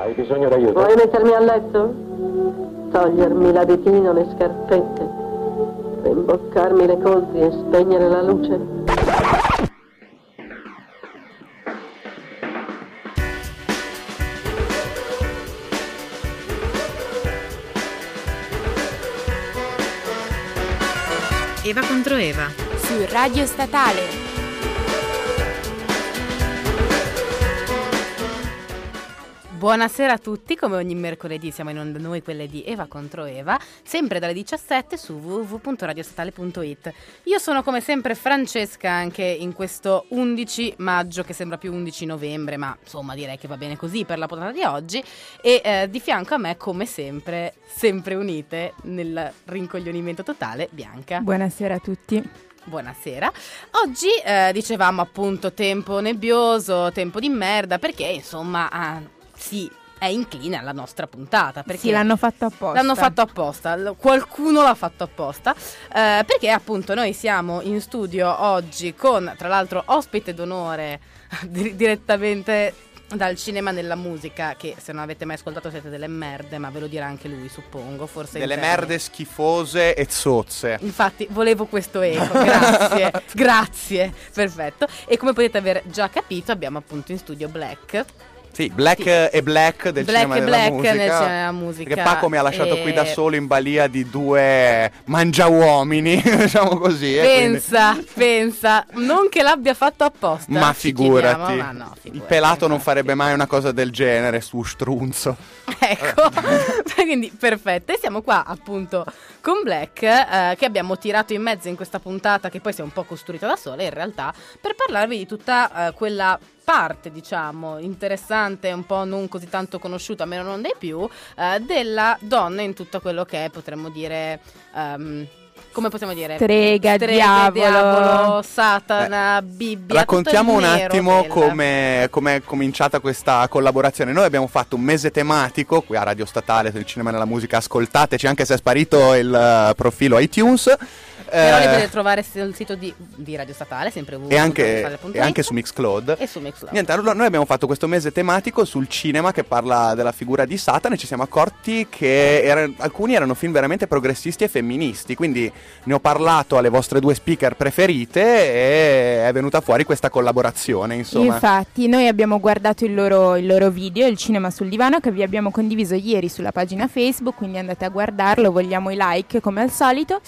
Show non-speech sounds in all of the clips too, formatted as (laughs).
Hai bisogno d'aiuto? Vuoi mettermi a letto? Togliermi l'abitino, le scarpette, rimboccarmi le coltri e spegnere la luce? Eva contro Eva. su Radio Statale. Buonasera a tutti, come ogni mercoledì siamo in onda noi, quelle di Eva contro Eva, sempre dalle 17 su www.radiostatale.it. Io sono come sempre Francesca anche in questo 11 maggio che sembra più 11 novembre, ma insomma direi che va bene così per la puntata di oggi e eh, di fianco a me come sempre, sempre unite nel rincoglionimento totale, Bianca. Buonasera a tutti. Buonasera. Oggi eh, dicevamo appunto tempo nebbioso, tempo di merda, perché insomma ah, si è incline alla nostra puntata. Perché Sì, l'hanno fatto apposta. L'hanno fatto apposta, qualcuno l'ha fatto apposta, eh, perché appunto noi siamo in studio oggi con tra l'altro ospite d'onore (laughs) di- direttamente dal cinema nella musica, che se non avete mai ascoltato siete delle merde, ma ve lo dirà anche lui, suppongo, forse Delle merde schifose e zozze. Infatti, volevo questo eco, grazie, (laughs) grazie, perfetto. E come potete aver già capito, abbiamo appunto in studio Black. Sì, Black Sì. e Black del Black cinema e della Black musica. nel cinema della musica. Che Paco mi ha lasciato E- qui da solo in balia di due mangiauomini, (laughs) diciamo così. eh, quindi- Pensa, pensa, non che l'abbia fatto apposta. Ma figurati, ma no, il figurati, pelato non farebbe mai una cosa del genere su strunzo. (laughs) Ecco, (laughs) quindi perfetto. E siamo qua appunto con Black eh, che abbiamo tirato in mezzo in questa puntata che poi si è un po' costruita da sola in realtà per parlarvi di tutta eh, quella parte diciamo interessante, un po' non così tanto conosciuta, meno non dei più, eh, della donna in tutto quello che è, potremmo dire... ehm, come possiamo dire? Strega, Streghe, diavolo. diavolo, Satana, Bibbia. Raccontiamo un attimo come è cominciata questa collaborazione. Noi abbiamo fatto un mese tematico qui a Radio Statale del cinema e nella musica. Ascoltateci anche se è sparito il eh, profilo iTunes. Però li Eh, potete trovare sul sito di, di Radio Statale, sempre e anche, e anche su Mixcloud. e su Mixcloud. Niente, allora noi abbiamo fatto questo mese tematico sul cinema che parla della figura di Satana e ci siamo accorti che era- alcuni erano film veramente progressisti e femministi, quindi ne ho parlato alle vostre due speaker preferite e è venuta fuori questa collaborazione, insomma. Infatti, noi abbiamo guardato il loro, il loro video, il cinema sul divano, che vi abbiamo condiviso ieri sulla pagina Facebook, quindi andate a guardarlo, vogliamo i like come al solito.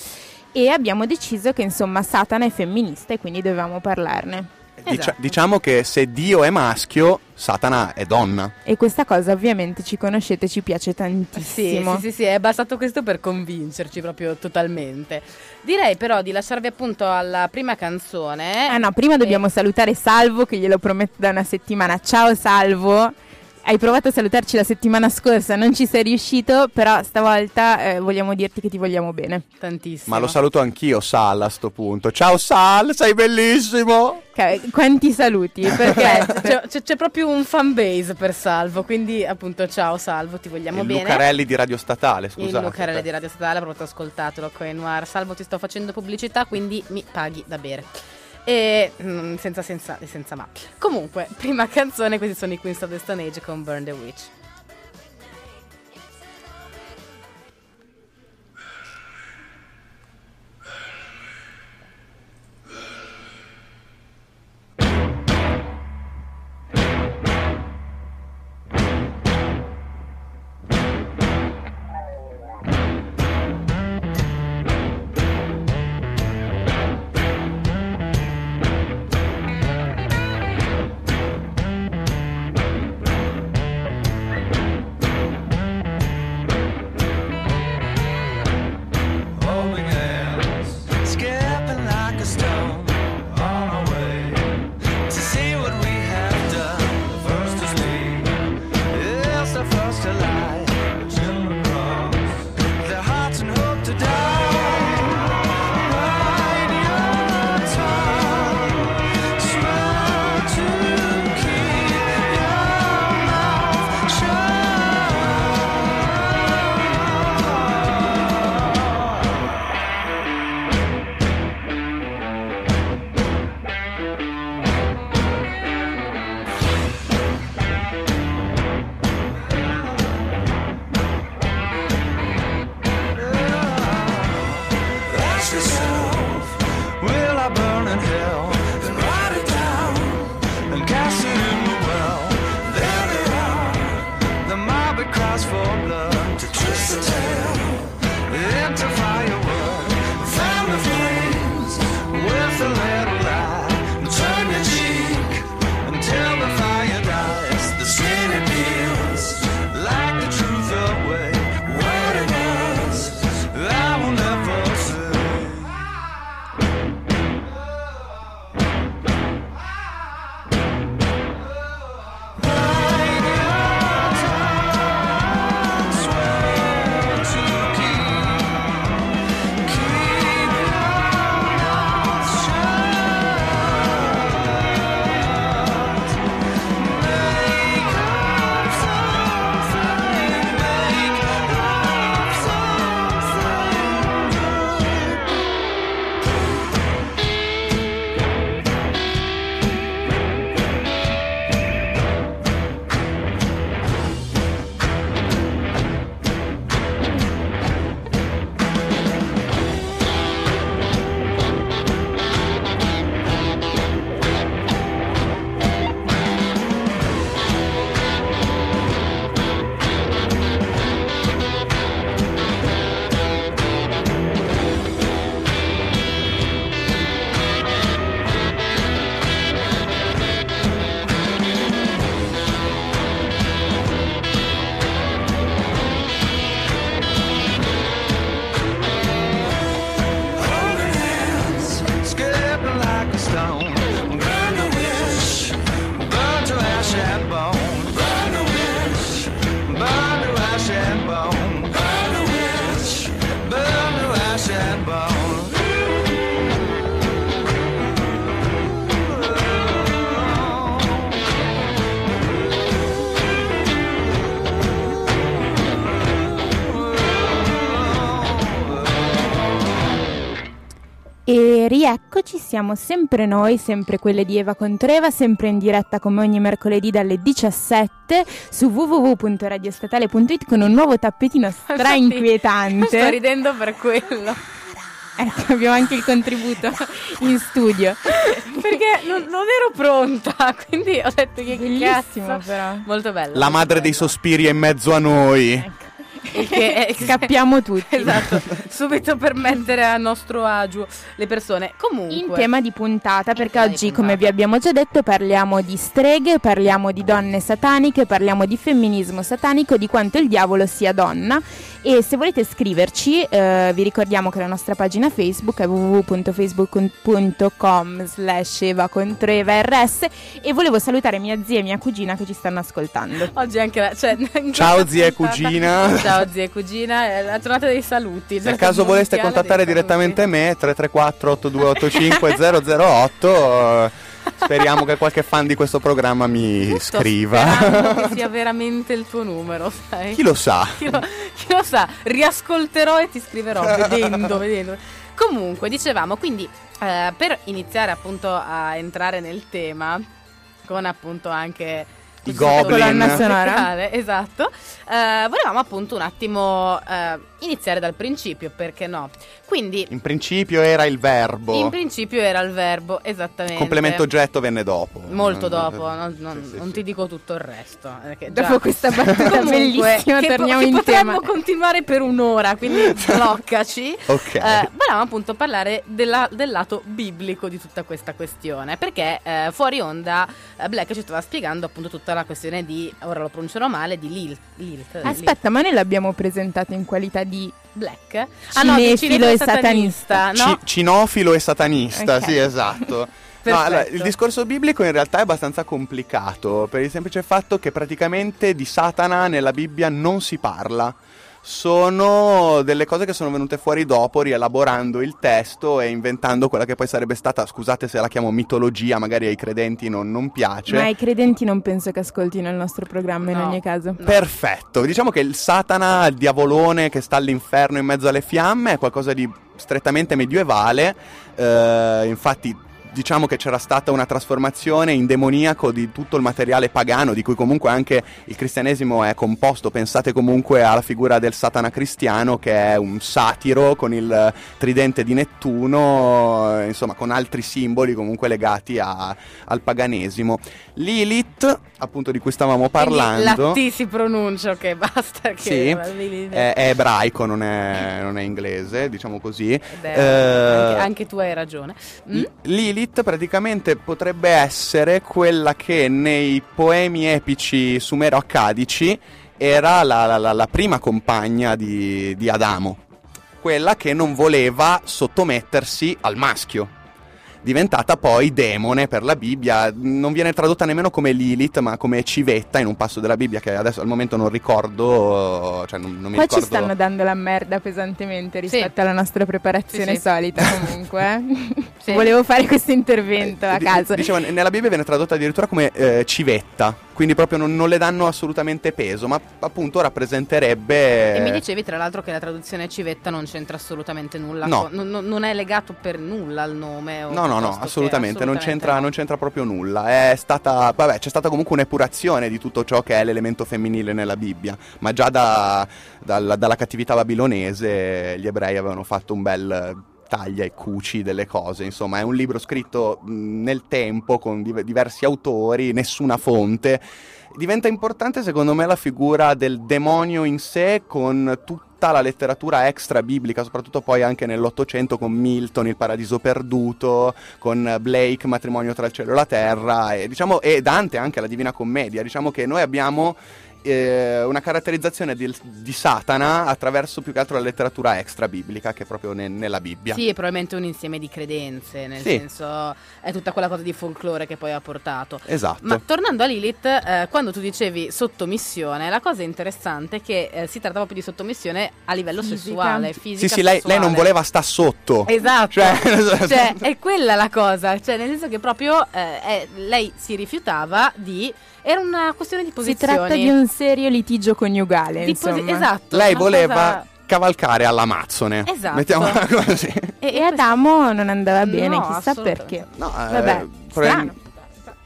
E abbiamo deciso che insomma Satana è femminista e quindi dovevamo parlarne. Esatto. diciamo che se Dio è maschio, Satana è donna. E questa cosa ovviamente ci conoscete, ci piace Sì, tantissimo. sì, sì, sì, è bastato questo per convincerci proprio totalmente. Direi però di lasciarvi appunto alla prima canzone. Ah no, prima Eh, dobbiamo salutare Salvo che glielo prometto da una settimana. Ciao Salvo. Hai provato a salutarci la settimana scorsa, non ci sei riuscito, però stavolta eh, vogliamo dirti che ti vogliamo bene. Tantissimo. Ma lo saluto anch'io, Sal, a sto punto. Ciao Sal, sei bellissimo! Ca- Quanti saluti? Perché c'è, c'è- c'è proprio un fan base per Salvo, quindi appunto ciao Salvo, ti vogliamo Il bene. Lucarelli di Radio Statale, scusate. Il Lucarelli di Radio Statale, proprio ascoltatelo, Coe Noir. Salvo, ti sto facendo pubblicità, quindi mi paghi da bere. E mm, senza, senza, senza ma. Comunque, prima canzone, questi sono i Queens of the Stone Age con Burn the Witch. Siamo sempre noi, sempre quelle di Eva contro Eva, sempre in diretta come ogni mercoledì dalle 17 su www.radiostatale.it con un nuovo tappetino (laughs) stra Infatti, inquietante. Sto ridendo per quello. Ecco, abbiamo anche il contributo in studio. Perché non, non ero pronta, (laughs) quindi ho detto che Bellissimo cazzo. però. Molto bello. La madre dei sospiri è in mezzo a noi. Il che è- (laughs) Scappiamo tutti. Esatto, (laughs) subito per mettere a nostro agio le persone. Comunque, In tema di puntata, perché oggi, puntata. come vi abbiamo già detto, parliamo di streghe, parliamo di donne sataniche, parliamo di femminismo satanico, di quanto il diavolo sia donna. E se volete scriverci, eh, vi ricordiamo che la nostra pagina Facebook è www.facebook.com slash eva contro eva rs e volevo salutare mia zia e mia cugina che ci stanno ascoltando. oggi anche la, cioè, (laughs) Ciao, zia e cugina. Ciao (laughs) zia e cugina, è la giornata dei saluti. Nel caso voleste contattare direttamente me, 334 8285 008. eh, Speriamo che qualche fan di questo programma mi Sto scriva. che (laughs) sia veramente il tuo numero, sai? Chi lo sa? Chi lo, chi lo sa, riascolterò e ti scriverò (laughs) vedendo, vedendo. Comunque, dicevamo, quindi eh, per iniziare appunto a entrare nel tema, con appunto anche I goblin. Colonna sonora. musicale, (laughs) esatto, eh, volevamo appunto un attimo eh, iniziare dal principio, perché no? Quindi, In principio era il verbo. in principio era il verbo, esattamente. Complemento oggetto venne dopo. Molto dopo, non, non- sì, sì, non sì. ti dico tutto il resto. eh, Dopo questa battuta (laughs) bellissima, che po- torniamo che in potremmo tema. continuare per un'ora, quindi (laughs) bloccaci. Ok. Eh, volevamo appunto parlare della- del lato biblico di tutta questa questione, perché eh, fuori onda eh, Black ci stava spiegando appunto tutta la questione di, ora lo pronuncerò male, di Lilt. Lilt Aspetta, ma noi l'abbiamo presentato in qualità di Black? Ah no, di Cinefilo e satanista. no? Ci- cinofilo e satanista, Ok. sì, esatto. (laughs) No, allora, il discorso biblico in realtà è abbastanza complicato per il semplice fatto che praticamente di Satana nella Bibbia non si parla. Sono delle cose che sono venute fuori dopo, rielaborando il testo e inventando quella che poi sarebbe stata, scusate se la chiamo mitologia, magari ai credenti non, non piace. Ma i credenti non penso che ascoltino il nostro programma in No. ogni caso. Perfetto, diciamo che il Satana, il diavolone che sta all'inferno in mezzo alle fiamme, è qualcosa di strettamente medievale. eh, infatti, diciamo che c'era stata una trasformazione in demoniaco di tutto il materiale pagano, di cui comunque anche il cristianesimo è composto. Pensate comunque alla figura del Satana cristiano, che è un satiro con il tridente di Nettuno, insomma, con altri simboli comunque legati a- al paganesimo. Lilith, appunto, di cui stavamo parlando. La T si pronuncia, ok, (laughs) basta che... Sì, è, è ebraico, non è, non è inglese, diciamo così. Beh, Eh, anche, anche tu hai ragione. Mm? L- Lilith praticamente potrebbe essere quella che nei poemi epici sumero-accadici era la, la- la- la prima compagna di, di Adamo, quella che non voleva sottomettersi al maschio. Diventata poi demone per la Bibbia, non viene tradotta nemmeno come Lilith, ma come civetta in un passo della Bibbia che adesso al momento non ricordo, cioè non, non mi Qua ricordo. ci stanno dando la merda pesantemente rispetto Sì. alla nostra preparazione Sì, sì. solita (laughs) comunque. eh. Sì. Volevo fare questo intervento a Di- caso. Dicevo, nella Bibbia viene tradotta addirittura come eh, civetta, quindi proprio non, non le danno assolutamente peso, ma appunto rappresenterebbe... E mi dicevi tra l'altro che la traduzione civetta non c'entra assolutamente nulla, No. con- non, non- è legato per nulla al nome. No, no, no, che- assolutamente, non, c'entra, no. non c'entra proprio nulla. È stata, vabbè, c'è stata comunque un'epurazione di tutto ciò che è l'elemento femminile nella Bibbia, ma già da- dalla- dalla cattività babilonese gli ebrei avevano fatto un bel taglia e cuci delle cose, insomma è un libro scritto nel tempo con div- diversi autori, nessuna fonte. Diventa importante secondo me la figura del demonio in sé con tutta la letteratura extra biblica, soprattutto poi anche nell'Ottocento con Milton, Il Paradiso Perduto, con Blake, Matrimonio tra il cielo e la terra, e, diciamo, e Dante anche la Divina Commedia. Diciamo che noi abbiamo eh, una caratterizzazione di, di Satana attraverso più che altro la letteratura extra biblica che è proprio ne- nella Bibbia. Sì, è probabilmente un insieme di credenze, nel Sì. senso è tutta quella cosa di folklore che poi ha portato. Esatto. Ma tornando a Lilith, eh, quando tu dicevi sottomissione, la cosa interessante è che eh, si tratta proprio di sottomissione a livello Fisica. sessuale, sì, fisica. sì, lei, lei non voleva sta sotto. Esatto, Cioè- (laughs) cioè, è quella la cosa, cioè nel senso che proprio eh, è- lei si rifiutava di... Era una questione di Si posizioni. tratta di un serio litigio coniugale, Di posi- insomma. esatto. Lei voleva cosa- cavalcare all'Amazzone. Esatto. Mettiamola così. E, e Adamo non andava bene, No, chissà perché. No, eh, Vabbè, strano.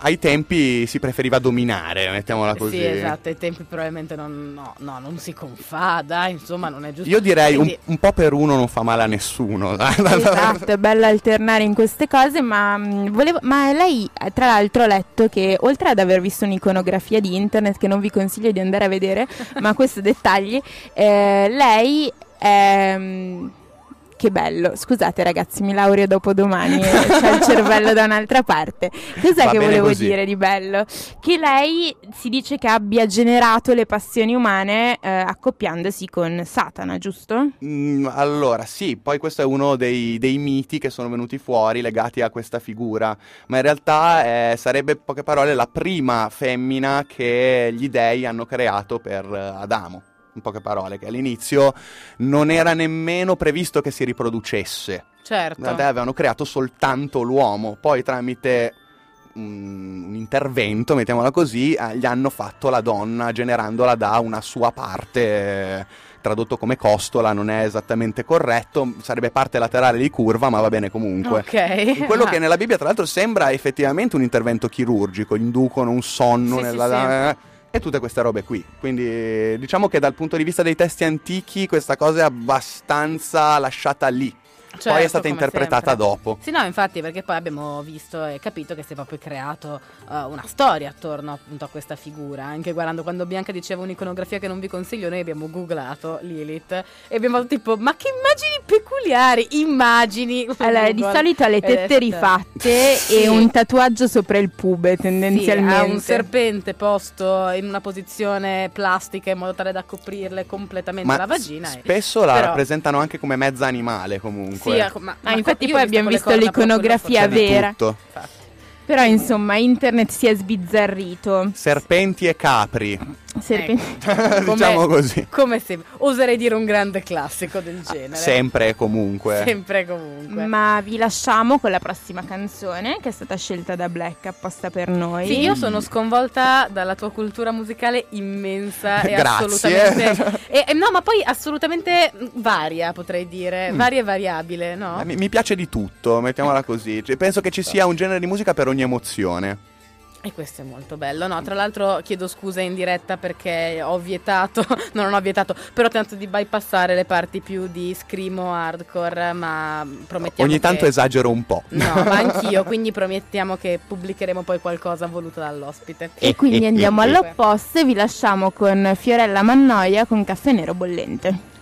Ai tempi si preferiva dominare, mettiamola così. Sì, esatto, ai tempi probabilmente non, no, no, non si confà, dai, insomma non è giusto. Io direi un, Quindi- un po' per uno non fa male a nessuno. Esatto, è bello alternare in queste cose, ma, mh, volevo, ma lei tra l'altro ho letto che oltre ad aver visto un'iconografia di internet che non vi consiglio di andare a vedere, ma questo dettagli, eh, lei è... Che bello, scusate ragazzi, mi laureo dopo domani e c'ho il cervello da un'altra parte. Cos'è Va che volevo così. dire di bello? Che lei si dice che abbia generato le passioni umane eh, accoppiandosi con Satana, giusto? Mm, allora, sì, poi questo è uno dei, dei miti che sono venuti fuori legati a questa figura, ma in realtà eh, sarebbe, in poche parole, la prima femmina che gli dei hanno creato per eh, Adamo. In poche parole, che all'inizio non era nemmeno previsto che si riproducesse. Certo. In realtà avevano creato soltanto l'uomo, poi tramite un, intervento, mettiamola così, eh, gli hanno fatto la donna generandola da una sua parte, eh, tradotto come costola, non è esattamente corretto, sarebbe parte laterale di curva, ma va bene comunque. Ok. Quello che nella Bibbia, tra l'altro, sembra effettivamente un intervento chirurgico, inducono un sonno Sì, sì, nella... sì. E tutte queste robe qui. Quindi diciamo che dal punto di vista dei testi antichi questa cosa è abbastanza lasciata lì. Poi è Certo, stata interpretata sempre. dopo. Sì, no, infatti, perché poi abbiamo visto e capito che si è proprio creato eh, una storia attorno appunto a questa figura. Anche guardando quando Bianca diceva un'iconografia che non vi consiglio, noi abbiamo googlato Lilith e abbiamo fatto tipo, ma che immagini peculiari! Immagini! Allora, di solito ha le tette rifatte (laughs) Sì. e un tatuaggio sopra il pube, Sì, tendenzialmente. ha un serpente posto in una posizione plastica in modo tale da coprirle completamente Ma la vagina. e- spesso la però- rappresentano anche come mezza animale comunque. Sì, ecco, ma, Ah, ma infatti poi abbiamo visto l'iconografia vera. Però insomma internet si è sbizzarrito. Serpenti e capri. Serpenti. Ecco. (laughs) diciamo così. Come sempre. Oserei dire un grande classico del genere. Sempre e comunque. Sempre e comunque. Ma vi lasciamo con la prossima canzone che è stata scelta da Black apposta per noi. Sì, io sono sconvolta dalla tua cultura musicale immensa e Grazie. assolutamente. (laughs) e- e no, ma poi assolutamente varia, potrei dire. Mm. Varia e variabile, no? Eh, Mi, mi piace di tutto, mettiamola così. Cioè, penso che ci sia un genere di musica per ogni emozione. E questo è molto bello. No, tra l'altro chiedo scusa in diretta perché ho vietato, (laughs) no, non ho vietato, però ho tentato di bypassare le parti più di scrimo hardcore, ma promettiamo Ogni che- tanto esagero un po'. No, ma (laughs) anch'io, quindi promettiamo che pubblicheremo poi qualcosa voluto dall'ospite. E quindi andiamo all'opposto e vi lasciamo con Fiorella Mannoia con Caffè Nero Bollente.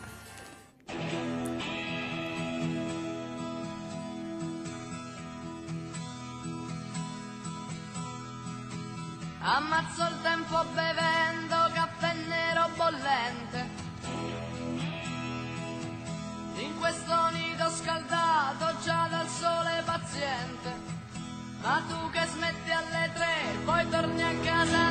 Ammazzo il tempo bevendo caffè nero bollente. In questo nido scaldato già dal sole paziente. Ma tu che smetti alle tre, poi torni a casa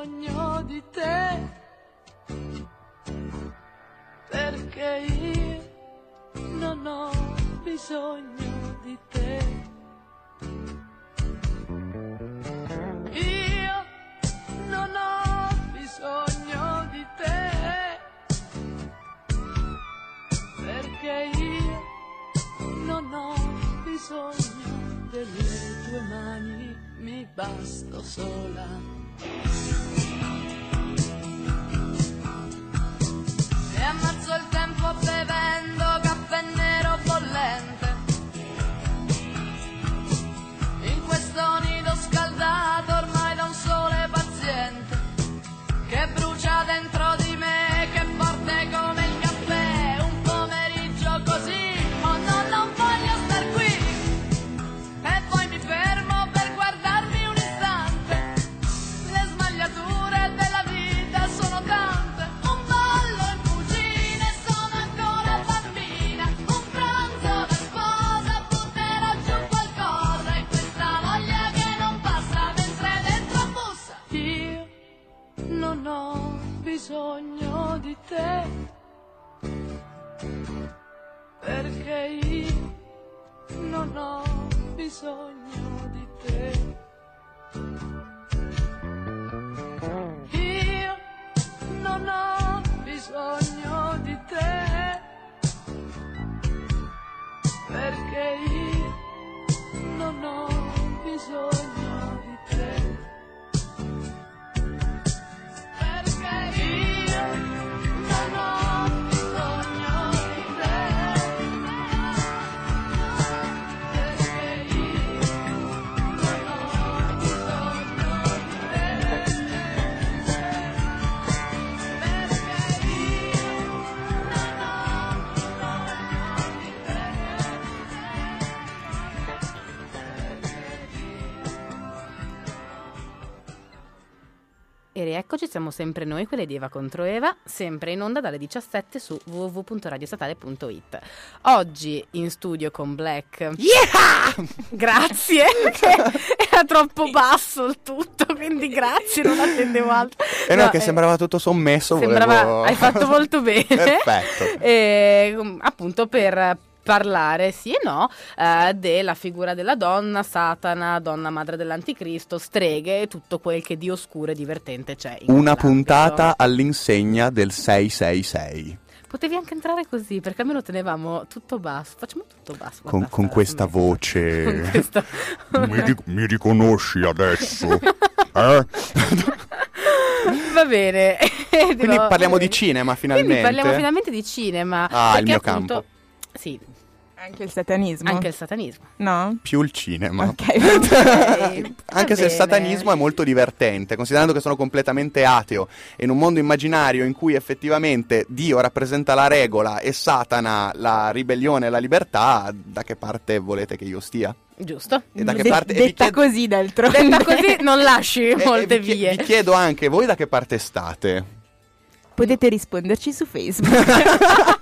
bisogno di te, perché io non ho bisogno di te. Io non ho bisogno di te, perché io non ho bisogno delle tue mani, mi basto sola. Bisogno Rieccoci, siamo sempre noi, quelle di Eva contro Eva, sempre in onda dalle 17 su www.radiostatale.it. Oggi in studio con Black. Grazie, (laughs) che era troppo basso il tutto, quindi grazie, non attendevo altro. E no, No, che eh, sembrava tutto sommesso. Sembrava, volevo- hai fatto molto bene. (laughs) Perfetto. E, um, appunto per parlare, sì e no, eh, della figura della donna, Satana, donna madre dell'anticristo, streghe e tutto quel che di oscuro e divertente c'è. In Una puntata all'insegna del 666. Potevi anche entrare così, perché almeno tenevamo tutto basso. Facciamo tutto basso. Con, con sta- questa (laughs) con voce. questa- Mi, ric- mi riconosci adesso? Eh? (laughs) Va bene. (laughs) Quindi parliamo di cinema finalmente. Quindi parliamo finalmente di cinema. Ah, il mio appunto- campo. Sì, Anche il satanismo? anche il satanismo. No? Più il cinema. Ok. (laughs) Ok, Anche va se il satanismo è molto divertente, considerando che sono completamente ateo e in un mondo immaginario in cui effettivamente Dio rappresenta la regola e Satana la ribellione e la libertà, da che parte volete che io stia? Giusto. E da che De- parte- e vi detta chiedo- così d'altronde. Detta così non lasci E- e molte vi, chie- vie. vi chiedo anche voi da che parte state? Potete risponderci su Facebook. (laughs)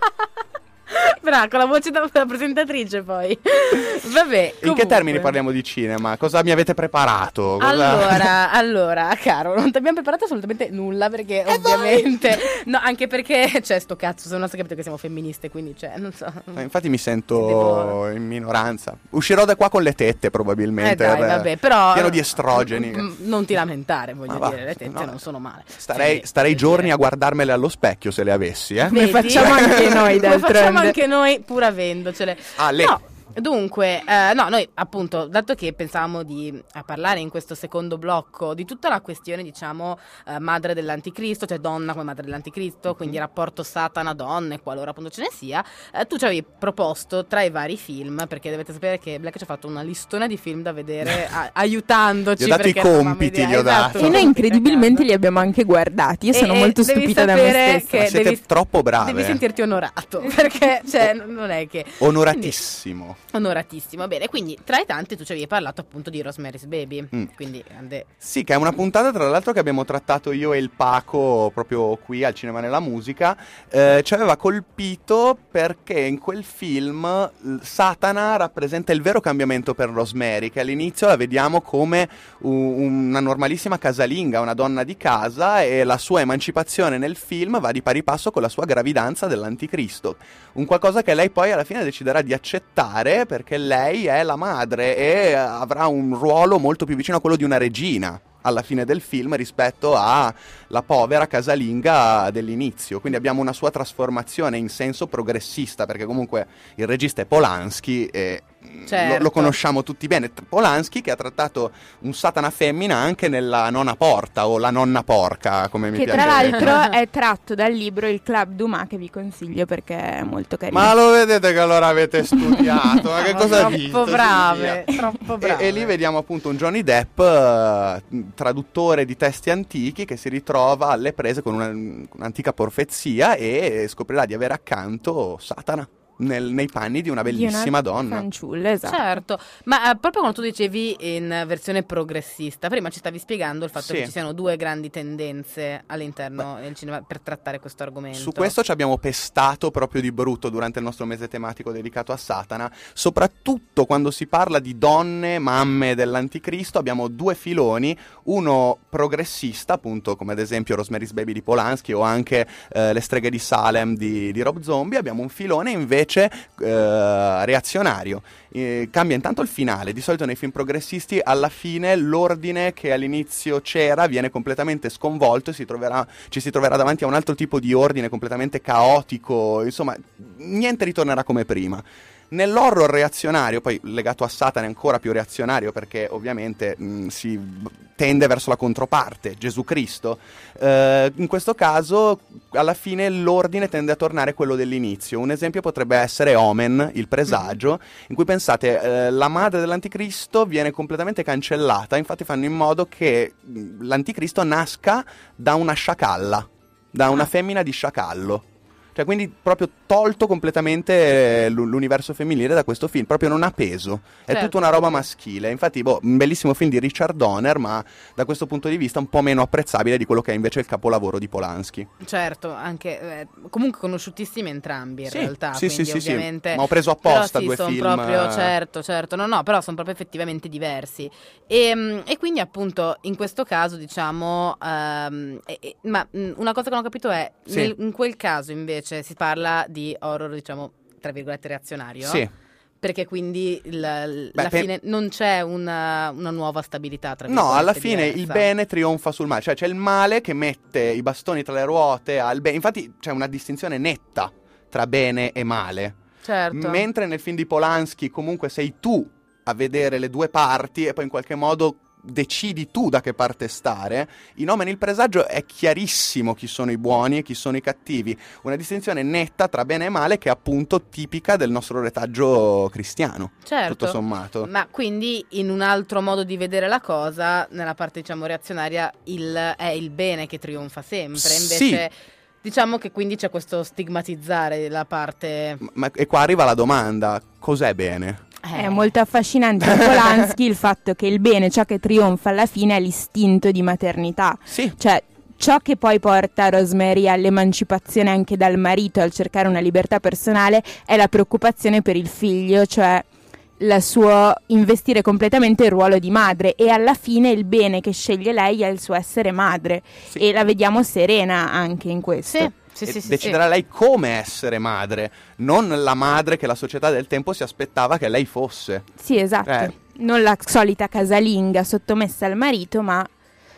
(laughs) Brava, con la voce da, da presentatrice poi. (laughs) Vabbè. In che comunque. termini parliamo di cinema? Cosa mi avete preparato? Cosa- Allora, (laughs) allora, caro, non ti abbiamo preparato assolutamente nulla perché ovviamente... (laughs) No, anche perché c'è sto cazzo, se non si capito che siamo femministe, quindi cioè, non so. Eh, Infatti mi sento Devo- in minoranza. Uscirò da qua con le tette Eh probabilmente. dai, eh, vabbè, però... Pieno di estrogeni. Mm, Non ti lamentare, voglio Ma va, dire, le tette no. non sono male. Starei, Sì, starei giorni dire. a guardarmele allo specchio se le avessi, eh? Come Vedi? facciamo anche noi, Come d'altronde. facciamo anche noi pur avendocele. Ah, le- No, dunque, eh, no, noi appunto, dato che pensavamo di eh, parlare in questo secondo blocco di tutta la questione, diciamo, eh, madre dell'anticristo, cioè donna come madre dell'anticristo, quindi Mhm. rapporto Satana-donne, qualora appunto ce ne sia, eh, tu ci avevi proposto tra i vari film, perché dovete sapere che Black ci ha fatto una listona di film da vedere (laughs) a- aiutandoci. Gli ho dato i compiti, idea- gli ho esatto, dato. E noi incredibilmente li abbiamo anche guardati. Io E- sono e molto stupita da me sapere stessa. che Ma siete devi- troppo brave. Devi sentirti onorato, (laughs) perché cioè, non è che... Onoratissimo. Quindi, onoratissimo, bene. Quindi, tra i tanti, tu ci avevi parlato appunto di Rosemary's Baby. Mm. Quindi, grande... Sì, che è una puntata tra l'altro che abbiamo trattato io e il Paco proprio qui al Cinema nella Musica. Eh, ci aveva colpito perché in quel film Satana rappresenta il vero cambiamento per Rosemary, che all'inizio la vediamo come una normalissima casalinga, una donna di casa e la sua emancipazione nel film va di pari passo con la sua gravidanza dell'anticristo. Un qualcosa che lei poi alla fine deciderà di accettare perché lei è la madre e avrà un ruolo molto più vicino a quello di una regina alla fine del film rispetto alla povera casalinga dell'inizio. Quindi abbiamo una sua trasformazione in senso progressista, perché comunque il regista è Polanski e Certo. lo, lo conosciamo tutti bene. Polanski che ha trattato un Satana femmina anche nella nonna porta o la nonna porca, come mi Che piace. tra l'altro (laughs) è tratto dal libro Il Club Dumas che vi consiglio perché è molto carino. Ma lo vedete che allora avete studiato? Ma che (laughs) cosa troppo dite? brave, Sì. troppo E, brave. e lì vediamo appunto un Johnny Depp, eh, traduttore di testi antichi, che si ritrova alle prese con una- un'antica profezia e scoprirà di avere accanto Satana nel- nei panni di una Di una bellissima donna. Fanciulla, esatto. Certo, ma eh, proprio quando tu dicevi in versione progressista, prima ci stavi spiegando il fatto Sì. che ci siano due grandi tendenze all'interno del cinema per trattare questo argomento. Su questo ci abbiamo pestato proprio di brutto durante il nostro mese tematico dedicato a Satana, soprattutto quando si parla di donne, mamme dell'anticristo, abbiamo due filoni, uno progressista, appunto come ad esempio Rosemary's Baby di Polanski o anche eh, Le streghe di Salem di, di Rob Zombie, abbiamo un filone invece eh, reazionario. Eh, cambia intanto il finale, di solito nei film progressisti alla fine l'ordine che all'inizio c'era viene completamente sconvolto e si troverà, ci si troverà davanti a un altro tipo di ordine completamente caotico, insomma niente ritornerà come prima. Nell'horror reazionario, poi legato a Satana è ancora più reazionario perché ovviamente mh, si tende verso la controparte, Gesù Cristo, eh, in questo caso alla fine l'ordine tende a tornare quello dell'inizio. Un esempio potrebbe essere Omen, il presagio, in cui pensate eh, la madre dell'anticristo viene completamente cancellata, infatti fanno in modo che l'anticristo nasca da una sciacalla, da una femmina di sciacallo. Cioè, quindi proprio tolto completamente eh, l'u- l'universo femminile da questo film, proprio non ha peso, è Certo. tutta una roba maschile. Infatti, boh, un bellissimo film di Richard Donner, ma da questo punto di vista un po' meno apprezzabile di quello che è invece il capolavoro di Polanski. Certo, anche eh, comunque conosciutissimi entrambi in Sì, realtà, sì, sì, sì, sì. ovviamente Ma ho preso però apposta sì, due film, proprio eh. certo, certo. No, no, però sono proprio effettivamente diversi. E, mm, e quindi appunto in questo caso diciamo ehm, e- e- ma mm, una cosa che non ho capito è Sì. nel- in quel caso invece si parla di horror diciamo tra virgolette reazionario. Sì. Perché quindi il- Beh, alla pe- fine non c'è una, una nuova stabilità tra No, alla fine il diversa. bene trionfa sul male, cioè c'è il male che mette i bastoni tra le ruote al bene. Infatti c'è una distinzione netta tra bene e male. Certo. Mentre nel film di Polanski comunque sei tu a vedere le due parti e poi in qualche modo decidi tu da che parte stare, in Omen il presagio è chiarissimo chi sono i buoni e chi sono i cattivi, una distinzione netta tra bene e male che è appunto tipica del nostro retaggio cristiano, Certo. tutto sommato. Ma quindi in un altro modo di vedere la cosa, nella parte diciamo reazionaria, il- è il bene che trionfa sempre. Sì. Invece diciamo che quindi c'è questo stigmatizzare la parte... Ma- e qua arriva la domanda, cos'è bene? Eh, È molto affascinante in Polanski il fatto che il bene, ciò che trionfa alla fine, è l'istinto di maternità. Sì, Cioè, ciò che poi porta Rosemary all'emancipazione anche dal marito, al cercare una libertà personale, è la preoccupazione per il figlio, cioè il suo investire completamente il ruolo di madre e alla fine il bene che sceglie lei è il suo essere madre Sì. e la vediamo serena anche in questo. Sì, sì, sì, sì, sì. deciderà lei come essere madre, non la madre che la società del tempo si aspettava che lei fosse. Sì, esatto. Eh. Non la solita casalinga sottomessa al marito, ma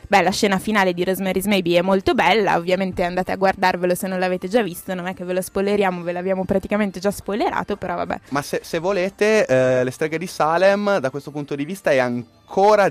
beh, la scena finale di Rosemary's Maybe è molto bella. Ovviamente andate a guardarvelo se non l'avete già visto. Non è che ve lo spoileriamo, ve l'abbiamo praticamente già spoilerato, però vabbè. Ma se, se volete, eh, Le streghe di Salem, da questo punto di vista, è ancora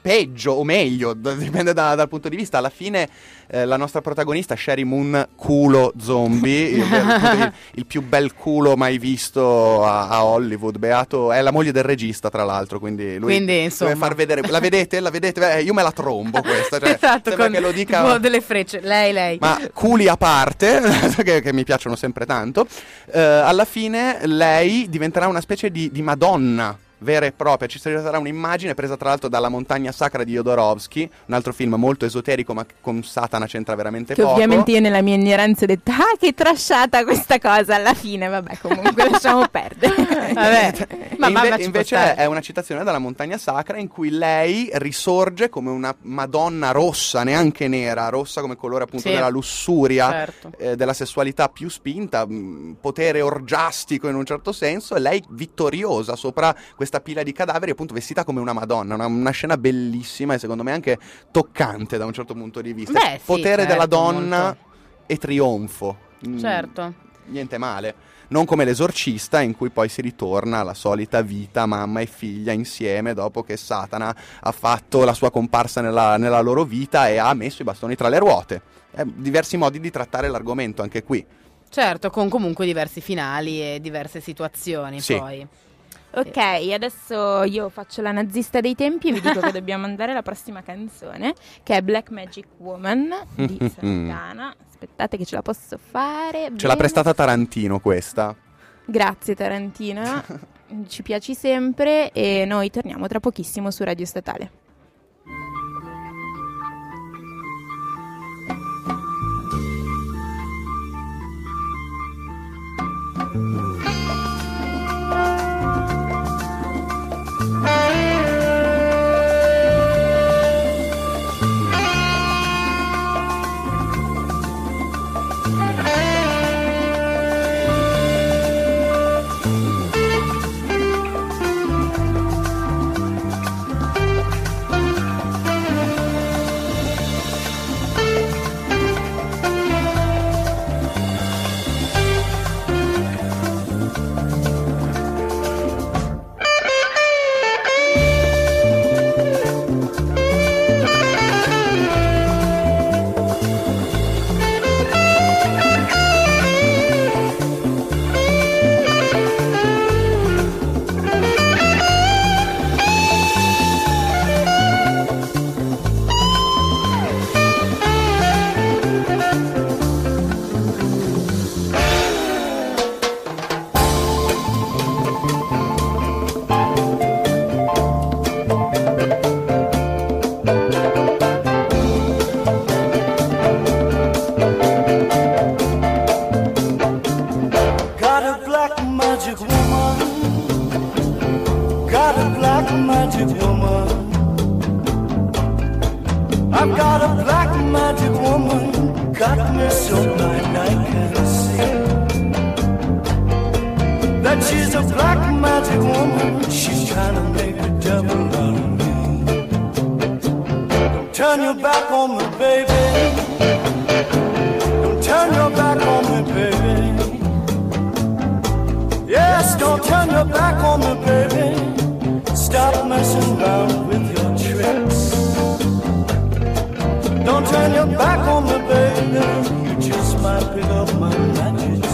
peggio o meglio, d- dipende da- dal punto di vista. Alla fine, eh, la nostra protagonista, Sherry Moon, culo zombie, il, il- (laughs) il più bel culo mai visto a, a Hollywood. Beato, è la moglie del regista, tra l'altro. Quindi lui Quindi, insomma. deve far vedere. La vedete? La vedete? Eh, io me la trombo questa. Cioè, esatto, con che lo dica. (laughs) delle frecce. Lei, lei. Ma culi a parte, (laughs) che, che mi piacciono sempre tanto, eh, alla fine lei diventerà una specie di, di Madonna vera e propria. Ci sarà un'immagine presa tra l'altro dalla montagna sacra di Jodorowsky, un altro film molto esoterico ma con Satana c'entra veramente Che poco. ovviamente io nella mia ignoranza ho detto, ah, che trasciata questa cosa alla fine. Vabbè, comunque (laughs) lasciamo perdere. Vabbè. Ma mamma inve- invece stare. è una citazione dalla montagna sacra in cui lei risorge come una Madonna rossa, neanche nera, rossa come colore appunto Sì. della lussuria, Certo. eh, della sessualità più spinta, mh, potere orgiastico in un certo senso, e lei vittoriosa sopra questa pila di cadaveri, appunto vestita come una Madonna, una, una scena bellissima e secondo me anche toccante da un certo punto di vista. Beh, sì, potere certo, della donna molto. e trionfo. Mm, Certo. Niente male. Non come l'esorcista in cui poi si ritorna alla solita vita mamma e figlia insieme dopo che Satana ha fatto la sua comparsa nella, nella loro vita e ha messo i bastoni tra le ruote. Eh, diversi modi di trattare l'argomento anche qui. Certo, con comunque diversi finali e diverse situazioni Sì. poi. Ok, adesso io faccio la nazista dei tempi e vi dico che dobbiamo andare alla prossima canzone, che è Black Magic Woman di (laughs) Santana. Aspettate che ce la posso fare. Ce l'ha bene. prestata Tarantino questa. Grazie Tarantino, (laughs) ci piaci sempre e noi torniamo tra pochissimo su Radio Statale. Black trying to make a devil out me. Don't turn your back on me, baby. Don't turn your back on me, baby. Yes, don't turn your back on me, baby. Stop messing around with your tricks. Don't turn your back on me, baby. You just might pick up my magic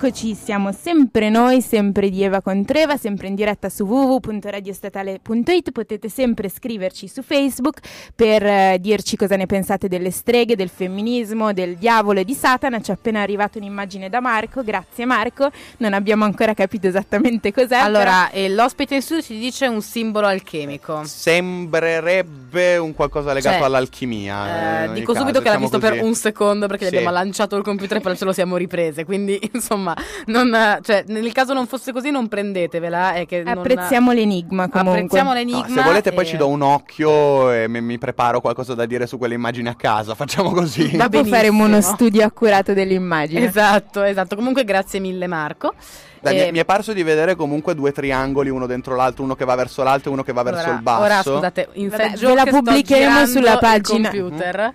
E rieccoci, siamo sempre noi, sempre di Eva Contreva, sempre in diretta su www.radiostatale.it, potete sempre scriverci su Facebook per eh, dirci cosa ne pensate delle streghe, del femminismo, del diavolo e di Satana, ci è appena arrivata un'immagine da Marco, grazie Marco, non abbiamo ancora capito esattamente cos'è. Allora, eh, l'ospite in studio ci dice un simbolo alchemico. Sembrerebbe un qualcosa legato Cioè, all'alchimia. Eh, ogni dico caso, subito che l'ha visto per così. un secondo perché Sì. gli abbiamo lanciato il computer e poi ce lo siamo riprese. Quindi, (laughs) insomma, non, eh, cioè, nel caso non fosse così, non prendetevela. È che non- Apprezziamo l'enigma comunque. apprezziamo No, l'enigma. se volete poi e- ci do un occhio e mi, mi preparo qualcosa da dire su quelle immagini a casa, (laughs) facciamo così. Dopo benissimo. faremo uno studio accurato dell'immagine. Esatto, esatto. Comunque, grazie mille, Marco. Dai, Eh, mi, è parso di vedere comunque due triangoli, uno dentro l'altro, uno che va verso l'alto e uno che va verso ora, il basso. Ora, scusate, in Vabbè, ve la pubblicheremo sulla pagina. computer.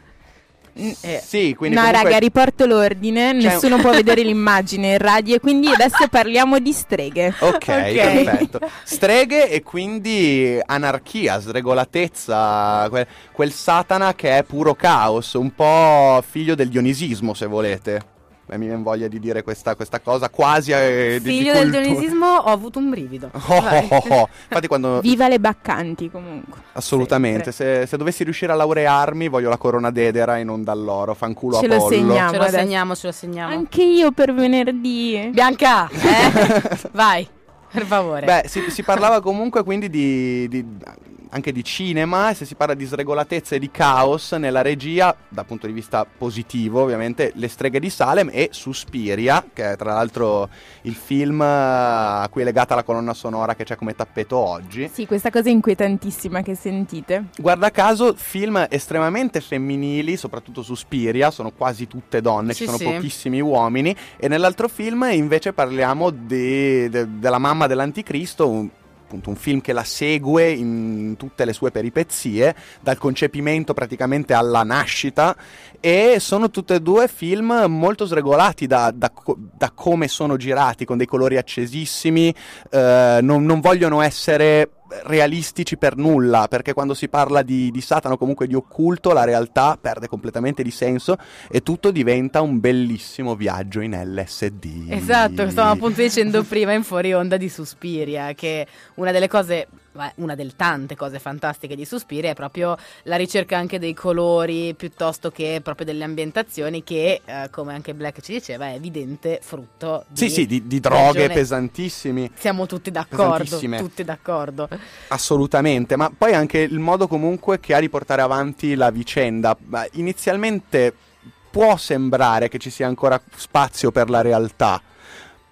Eh, Sì, quindi no, comunque- raga, riporto l'ordine, C'è- nessuno può (laughs) vedere l'immagine in radio e quindi adesso (laughs) parliamo di streghe. Ok, perfetto. (laughs) Streghe e quindi anarchia, sregolatezza, que- quel Satana che è puro caos, un po' figlio del dionisismo se volete. Beh, mi viene voglia di dire questa, questa cosa quasi eh, di- di Figlio del cultura. dionisismo, ho avuto un brivido. (laughs) Oh, oh, oh. Infatti quando... Viva le baccanti comunque. Assolutamente, se, se dovessi riuscire a laurearmi voglio la corona d'edera e non dall'oro, fanculo Ce lo Apollo. segniamo. Ce lo adesso. segniamo, ce lo segniamo. Anche io per venerdì. Bianca, eh? (laughs) Vai, per favore. Beh, si, si parlava comunque quindi di, di anche di cinema, e se si parla di sregolatezza e di caos nella regia, dal punto di vista positivo ovviamente, Le streghe di Salem e Suspiria, che è tra l'altro il film eh, a cui è legata la colonna sonora che c'è come tappeto oggi. Sì, questa cosa inquietantissima che sentite. Guarda caso, film estremamente femminili, soprattutto Suspiria, sono quasi tutte donne, Sì, ci sono sì. pochissimi uomini, e nell'altro film invece parliamo di- de- della mamma dell'anticristo, un, appunto un film che la segue in tutte le sue peripezie, dal concepimento praticamente alla nascita, e sono tutte e due film molto sregolati da, da da come sono girati, con dei colori accesissimi, eh, non, non vogliono essere realistici per nulla, perché quando si parla di, di Satana o comunque di occulto, la realtà perde completamente di senso e tutto diventa un bellissimo viaggio in LSD. Esatto, stavamo appunto dicendo prima in fuori onda di Suspiria, che una delle cose, una delle tante cose fantastiche di Suspiria è proprio la ricerca anche dei colori piuttosto che proprio delle ambientazioni che, eh, come anche Black ci diceva, è evidente frutto di... Sì, sì, di, di droghe ragione- pesantissimi. Siamo tutti d'accordo, tutti d'accordo. Assolutamente, ma poi anche il modo comunque che ha di portare avanti la vicenda. Inizialmente può sembrare che ci sia ancora spazio per la realtà,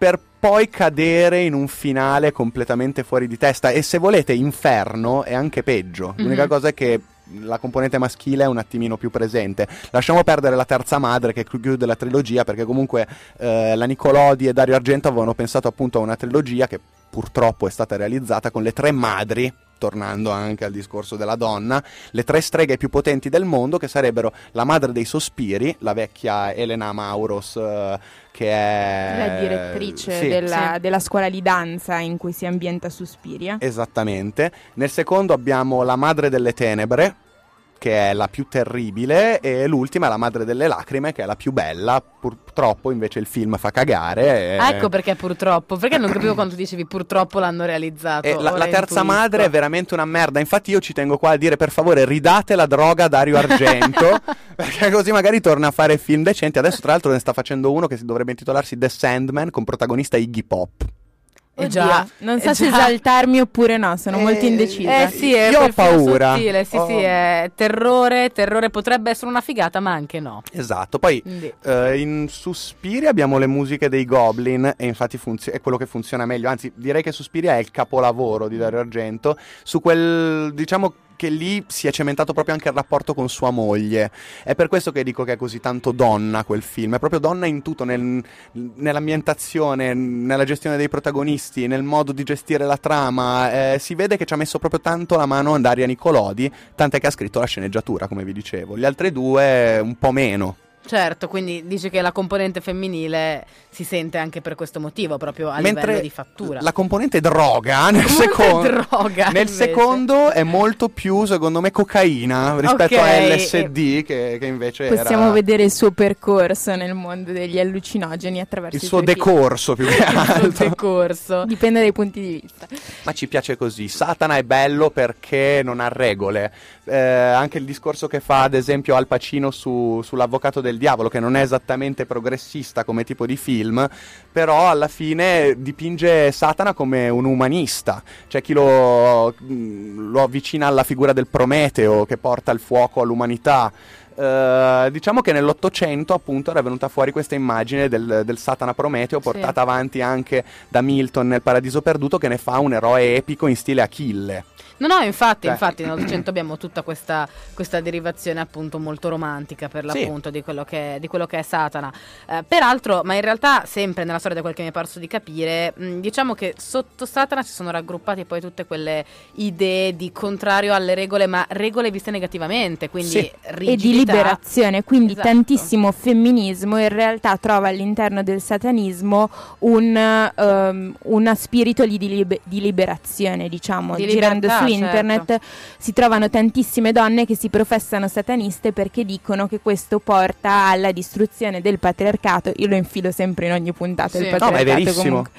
per poi cadere in un finale completamente fuori di testa. E se volete, Inferno è anche peggio. L'unica Mhm. cosa è che la componente maschile è un attimino più presente. Lasciamo perdere la terza madre che chiude la trilogia perché comunque eh, la Nicolodi e Dario Argento avevano pensato appunto a una trilogia che purtroppo è stata realizzata con le tre madri, tornando anche al discorso della donna, le tre streghe più potenti del mondo che sarebbero la madre dei sospiri, la vecchia Elena Mauros eh, che è La direttrice sì, della, Sì. della scuola di danza in cui si ambienta Suspiria. Esattamente. Nel secondo abbiamo la madre delle tenebre, che è la più terribile, e l'ultima è la madre delle lacrime, che è la più bella. Purtroppo invece il film fa cagare. e- ecco perché purtroppo, perché non capivo quando dicevi purtroppo l'hanno realizzato. E la, la terza intuisco. madre è veramente una merda. Infatti, io ci tengo qua a dire: per favore, ridate la droga a Dario Argento. (laughs) perché così magari torna a fare film decenti. Adesso, tra l'altro, ne sta facendo uno che si dovrebbe intitolarsi The Sandman con protagonista Iggy Pop. Oddio, già, non so se esaltarmi oppure no, sono molto Eh, indecisa. Eh sì, è Io ho paura. sottile, sì, Ho- sì, è terrore, terrore potrebbe essere una figata, ma anche no. Esatto. Poi eh, in Suspiria abbiamo le musiche dei Goblin e infatti funzio- è quello che funziona meglio. Anzi, direi che Suspiria è il capolavoro di Dario Argento. Su quel, diciamo che lì si è cementato proprio anche il rapporto con sua moglie. È per questo che dico che è così tanto donna quel film. È proprio donna in tutto, nel- nell'ambientazione, nella gestione dei protagonisti, nel modo di gestire la trama. Eh, si vede che ci ha messo proprio tanto la mano Daria Nicolodi, tant'è che ha scritto la sceneggiatura, come vi dicevo. Gli altri due un po' meno. Certo, quindi dice che la componente femminile si sente anche per questo motivo, proprio a Mentre livello di fattura. la componente droga nel, secondo, droga, nel secondo è molto più, secondo me, cocaina rispetto Ok, a LSD che, che invece Possiamo era vedere il suo percorso nel mondo degli allucinogeni attraverso il suo decorso più che (laughs) Il suo altro. decorso. Dipende dai punti di vista. Ma ci piace così. Satana è bello perché non ha regole. Eh, anche il discorso che fa, ad esempio, Al Pacino su- sull'Avvocato del Diavolo, che non è esattamente progressista come tipo di film, però alla fine dipinge Satana come un umanista. C'è chi lo, mh, lo avvicina alla figura del Prometeo che porta il fuoco all'umanità. Eh, diciamo che nell'Ottocento appunto era venuta fuori questa immagine del, del Satana Prometeo portata avanti anche da Milton nel Paradiso Perduto che ne fa un eroe epico in stile Achille. No, no, infatti, Cioè- infatti nell'Ottocento abbiamo tutta questa, questa derivazione appunto molto romantica per Sì. l'appunto di, quello che, di quello che è Satana. Eh, peraltro, ma in realtà sempre nella storia da quel che mi è parso di capire, mh, diciamo che sotto Satana si sono raggruppate poi tutte quelle idee di contrario alle regole, ma regole viste negativamente, quindi Sì. E di rigidità. liberazione, quindi Esatto. tantissimo femminismo in realtà trova all'interno del satanismo un, una spirito di, di liberazione, diciamo, Di girando su certo. internet si trovano tantissime donne che si professano sataniste perché dicono che questo porta alla distruzione del patriarcato, io lo infilo sempre in ogni puntata Sì. il No, ma è patriarcato verissimo. comunque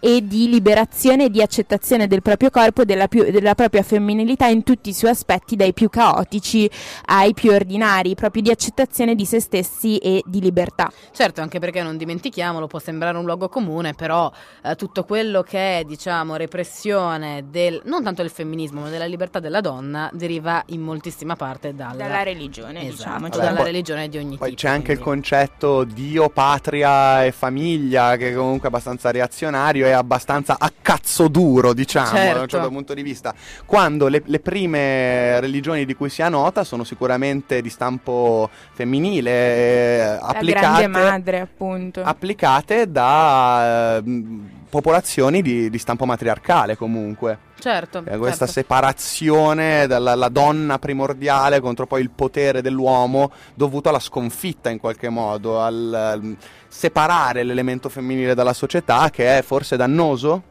e di liberazione e di accettazione del proprio corpo, della, più- della propria femminilità in tutti i suoi aspetti, dai più caotici ai più ordinari, proprio di accettazione di se stessi e di libertà. Certo, anche perché non dimentichiamolo, può sembrare un luogo comune, però eh, tutto quello che è, diciamo, repressione del non tanto del femminismo, femminismo, ma della libertà della donna, deriva in moltissima parte dalla, Dalla religione, Esatto, diciamo. Vabbè, dalla poi- religione di ogni Poi tipo. c'è anche il concetto Dio, patria e famiglia, che comunque è abbastanza reazionario e abbastanza a cazzo duro, diciamo, da Certo. un certo punto di vista. Quando le, le prime religioni di cui si ha nota sono sicuramente di stampo femminile, eh, applicate, madre, appunto. applicate da eh, popolazioni di, di stampo matriarcale comunque. Certo, Eh, questa certo. separazione dalla la donna primordiale contro poi il potere dell'uomo dovuto alla sconfitta in qualche modo, al al separare l'elemento femminile dalla società che è forse dannoso?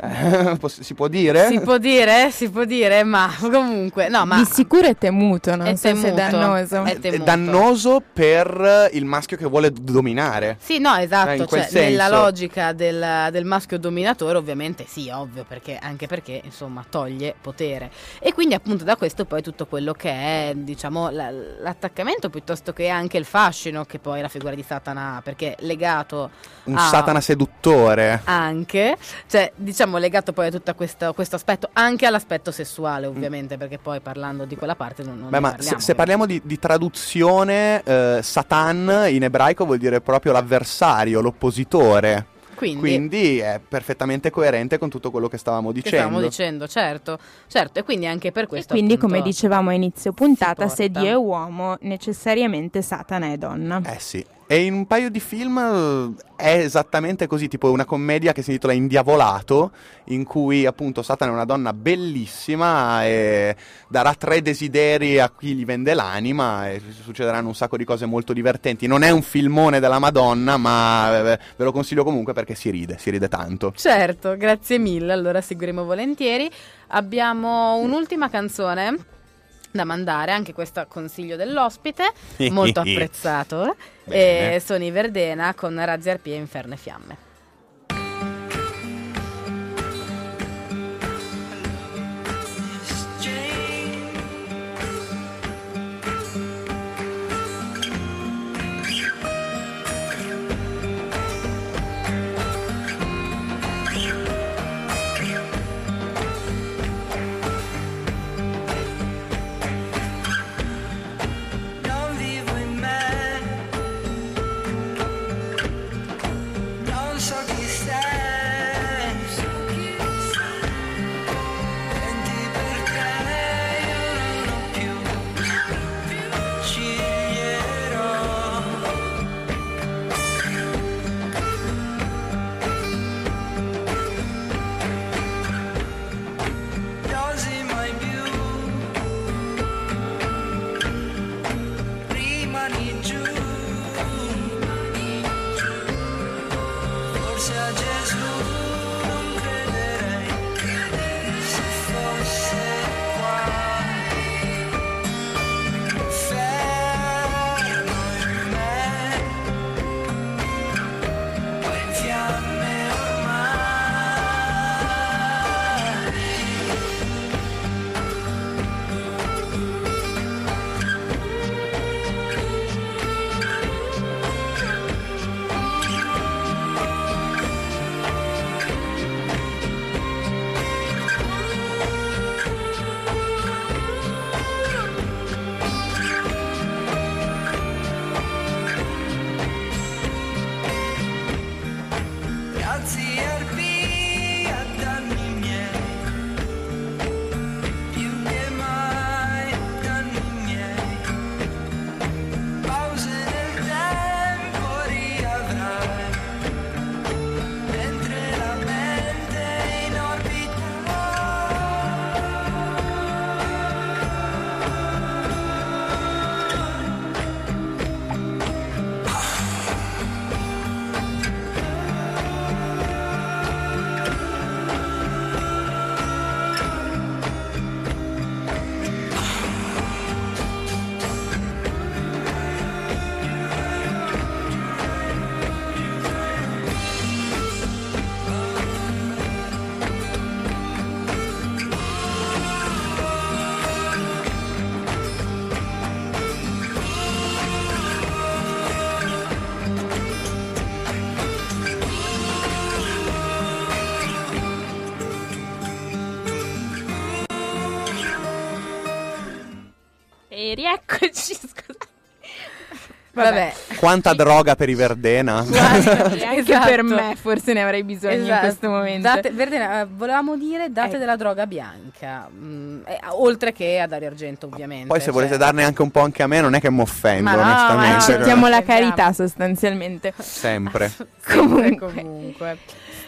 Eh, (laughs) si può dire? Si può dire, si può dire, ma (laughs) comunque, no, ma Di sicuro è temuto, non è so se è temuto, dannoso. è È temuto. dannoso per il maschio che vuole dominare. Sì, no, Eh, esatto, in quel cioè, nella logica del, del maschio dominatore ovviamente sì, ovvio, perché, anche perché insomma toglie potere. E quindi appunto da questo poi tutto quello che è diciamo la- l'attaccamento piuttosto che anche il fascino che poi la figura di Satana ha, perché legato Un Ah. satana seduttore. anche, cioè diciamo legato poi a tutto questo, questo aspetto, anche all'aspetto sessuale ovviamente, perché poi parlando di quella parte non, non Beh, ne ma parliamo. se, se parliamo di, di traduzione, eh, Satan in ebraico vuol dire proprio l'avversario, l'oppositore. quindi, Quindi è perfettamente coerente con tutto quello che stavamo che dicendo. stavamo dicendo, certo, certo, e quindi anche per E questo quindi, appunto, come dicevamo a inizio puntata, se. Dio è uomo, necessariamente Satana è donna. Eh sì. E in un paio di film eh, è esattamente così, tipo una commedia che si intitola Indiavolato, in cui appunto Satana è una donna bellissima e darà tre desideri a chi gli vende l'anima e succederanno un sacco di cose molto divertenti. Non è un filmone della Madonna, ma eh, ve lo consiglio comunque perché si ride, si ride tanto. Certo, grazie mille, allora seguiremo volentieri. Abbiamo un'ultima canzone da mandare, anche questo a consiglio dell'ospite, (laughs) molto apprezzato. Bene. E sono i Verdena con Razzi Arpie e Inferno e Fiamme. Rieccoci, scusate. Vabbè. Quanta droga per i Verdena. (laughs) Anche Esatto. per me forse ne avrei bisogno in Esatto. questo momento. Date- Verdena, eh, volevamo dire date Eh. della droga bianca, mm, eh, oltre che a Dario Argento ovviamente. Poi se volete cioè- darne anche un po' anche a me, non è che mi offendo, Ma no, ma no, onestamente. Accettiamo la carità sostanzialmente. Sempre. Sempre Comunque. comunque.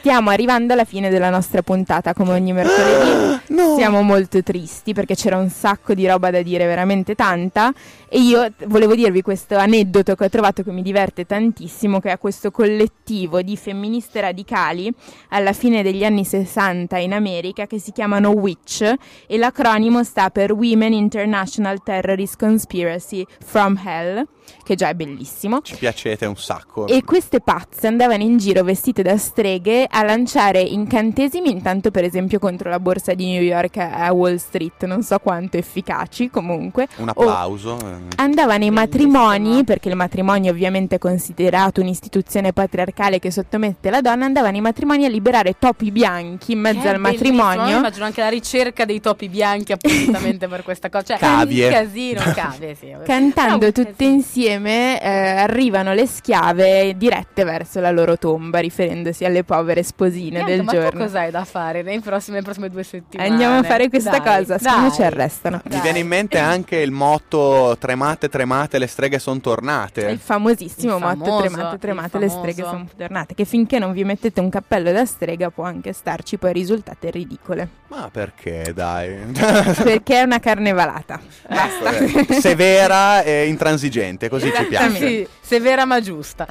Stiamo arrivando alla fine della nostra puntata come ogni mercoledì. (gasps) No. Siamo molto tristi perché c'era un sacco di roba da dire, veramente tanta. E io volevo dirvi questo aneddoto che ho trovato che mi diverte tantissimo, che è questo collettivo di femministe radicali alla fine degli anni 60 in America che si chiamano WITCH e l'acronimo sta per Women International Terrorist Conspiracy from Hell, che già è bellissimo. Ci piacete un sacco. E queste pazze andavano in giro vestite da streghe a lanciare incantesimi, intanto per esempio contro la borsa di New York a Wall Street, non so quanto efficaci comunque. Un o applauso. eh. Andava nei matrimoni, perché il matrimonio ovviamente è considerato un'istituzione patriarcale che sottomette la donna, andava nei matrimoni a liberare topi bianchi in mezzo Che al matrimonio. Immagino anche la ricerca dei topi bianchi appuntamamente per questa cosa. Cioè, Cavie. Un casino, (laughs) cavie, sì. Cantando un tutte casino. insieme eh, arrivano le schiave dirette verso la loro tomba, riferendosi alle povere sposine Niente, del ma giorno. tu cos'hai da fare nei prossimi- nelle prossime due settimane? Andiamo a fare questa Dai, cosa, secondo ci arrestano. Mi Dai. viene in mente anche il motto tremate, tremate, le streghe sono Il tornate. famosissimo Il motto famoso, tremate tremate il le streghe sono tornate che finché non vi mettete un cappello da strega può anche starci poi risultate ridicole Ma perché, dai? (laughs) perché è una carnevalata Ecco, eh, Severa e intransigente, così ci piace. Sì, severa ma giusta.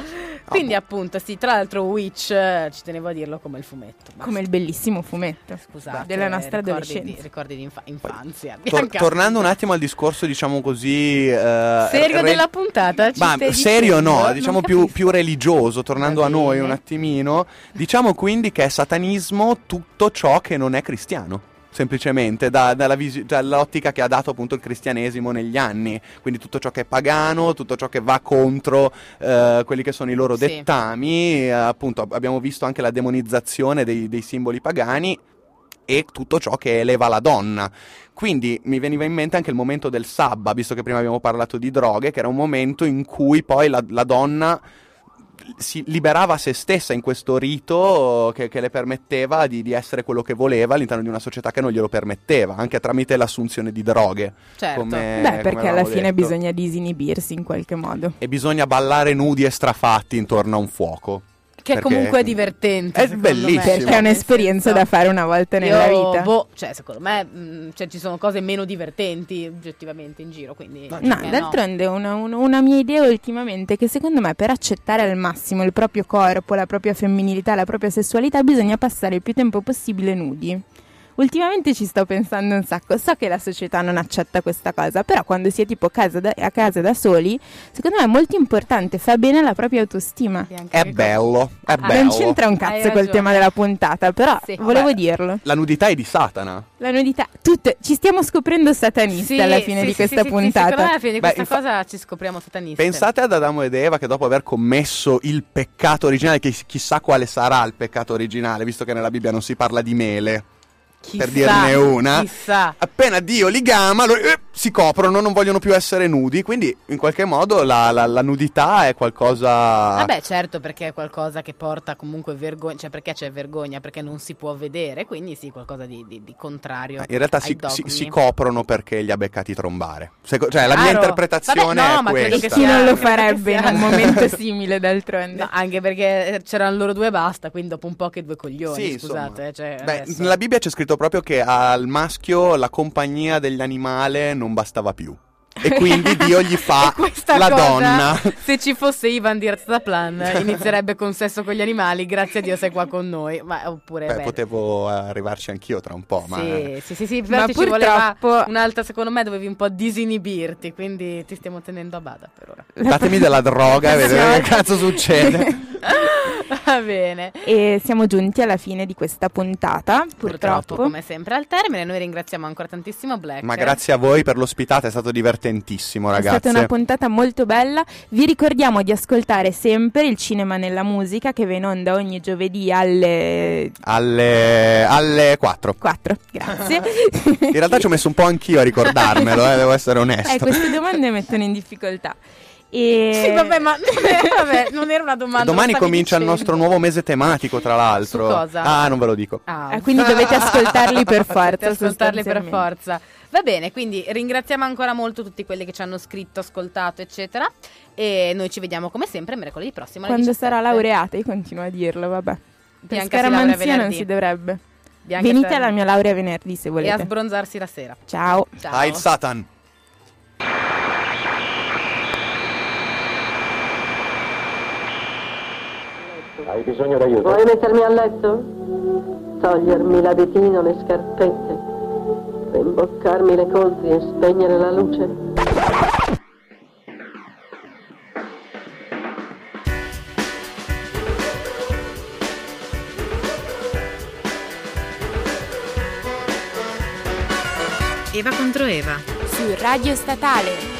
Quindi appunto, sì, tra l'altro Witch, eh, ci tenevo a dirlo come il fumetto. Ma come il bellissimo fumetto scusate, della nostra ricordi adolescenza Di, ricordi di infa- infanzia. Tor- Bianca. tornando un attimo al discorso, diciamo così. eh, Serio re- della puntata? Ci Ma stai serio dicendo? no, Non diciamo più, capisco. più religioso, tornando Va a noi bene. un attimino. Diciamo quindi che è satanismo tutto ciò che non è cristiano. Semplicemente da- dalla visi- dall'ottica che ha dato appunto il cristianesimo negli anni, quindi tutto ciò che è pagano, tutto ciò che va contro eh, quelli che sono i loro Sì. dettami, eh, appunto ab- abbiamo visto anche la demonizzazione dei, dei simboli pagani e tutto ciò che eleva la donna. Quindi mi veniva in mente anche il momento del sabba, visto che prima abbiamo parlato di droghe, che era un momento in cui poi la, la donna si liberava se stessa in questo rito che, che le permetteva di, di essere quello che voleva all'interno di una società che non glielo permetteva, anche tramite l'assunzione di droghe. Certo. come- beh come perché alla avevamo fine detto. bisogna disinibirsi in qualche modo E bisogna ballare nudi e strafatti intorno a un fuoco. Che Perché- comunque è divertente. È bellissimo. me. perché è un'esperienza da fare una volta nella Io, vita boh, cioè, secondo me mh, cioè, ci sono cose meno divertenti oggettivamente in giro. Quindi, No, No, perché d'altronde una, una- una mia idea ultimamente è che secondo me per accettare al massimo il proprio corpo, la propria femminilità, la propria sessualità bisogna passare il più tempo possibile nudi. Ultimamente ci sto pensando un sacco, so che la società non accetta questa cosa, però quando si è tipo casa da- a casa da soli, secondo me è molto importante, fa bene alla propria autostima. È bello, è Ah, bello. Non c'entra un cazzo col tema della puntata, però Sì. volevo Vabbè. dirlo. La nudità è di Satana. La nudità, tutte, ci stiamo scoprendo satanisti Sì, alla fine sì, di sì, questa sì, sì, puntata. secondo me alla fine di Beh, questa infa- cosa ci scopriamo satanisti. Pensate ad Adamo ed Eva che dopo aver commesso il peccato originale, che chissà quale sarà il peccato originale, visto che nella Bibbia non si parla di mele, Chissà, per dirne una. Chissà. appena Dio li gama, loro, eh, si coprono, non vogliono più essere nudi, quindi in qualche modo la, la- la nudità è qualcosa... Vabbè, certo, perché è qualcosa che porta comunque vergogna, cioè perché c'è vergogna, perché non si può vedere, quindi sì, qualcosa di, di- di contrario. In realtà si, si- si coprono perché li ha beccati trombare. Seco- cioè, la mia interpretazione Vabbè, no, è ma credo questa. che Chi non lo credo farebbe in un momento (laughs) simile d'altronde? No, anche perché c'erano loro due e basta, quindi dopo un po' che due coglioni, Sì, scusate. Cioè, Beh, nella Bibbia c'è scritto proprio che al maschio la compagnia degli animali non bastava più. (laughs) E quindi Dio gli fa la cosa, donna. Se ci fosse Ivan di Plan, (laughs) inizierebbe con sesso con gli animali. Grazie a Dio sei qua con noi. Ma oppure. Beh, beh, potevo arrivarci anch'io tra un po', ma... Sì, sì, sì, sì, Ma ci voleva purtroppo- un'altra, secondo me dovevi un po' disinibirti, quindi ti stiamo tenendo a bada per ora. Datemi della droga e vedete che cazzo succede. (laughs) Va bene. E siamo giunti alla fine di questa puntata, Purtroppo, purtroppo. come sempre, al termine. Noi ringraziamo ancora tantissimo Black. Ma grazie a voi per l'ospitata, è stato divertentissimo, È ragazzi. stata una puntata molto bella. Vi ricordiamo di ascoltare sempre il cinema nella musica che va in onda ogni giovedì alle Alle, alle 4. 4. Grazie. (laughs) In realtà ci ho messo un po' anch'io a ricordarmelo, eh, devo essere onesto. Eh, queste domande mettono in difficoltà. E... Sì, vabbè, ma (laughs) vabbè, non era una domanda. Domani comincia il dicendo. nostro nuovo mese tematico, tra l'altro. Su cosa? Ah, non ve lo dico. Ah. Ah, quindi dovete (laughs) ascoltarli per forza, Dovete ascoltarli per forza. Va bene, quindi ringraziamo ancora molto tutti quelli che ci hanno scritto, ascoltato, eccetera. E noi ci vediamo come sempre mercoledì prossimo. alle Quando 17. sarà laureata, io continuo a dirlo, vabbè. Per Bianca laurea scaramanzia non si dovrebbe. Bianca Venite alla mia laurea venerdì se E a volete. sbronzarsi la sera. Ciao. Ciao. Ah, il Satan. Hai bisogno d'aiuto? Vuoi mettermi a letto? Togliermi l'abitino, le scarpette, rimboccarmi le coltri e spegnere la luce? Eva contro Eva. Su Radio Statale.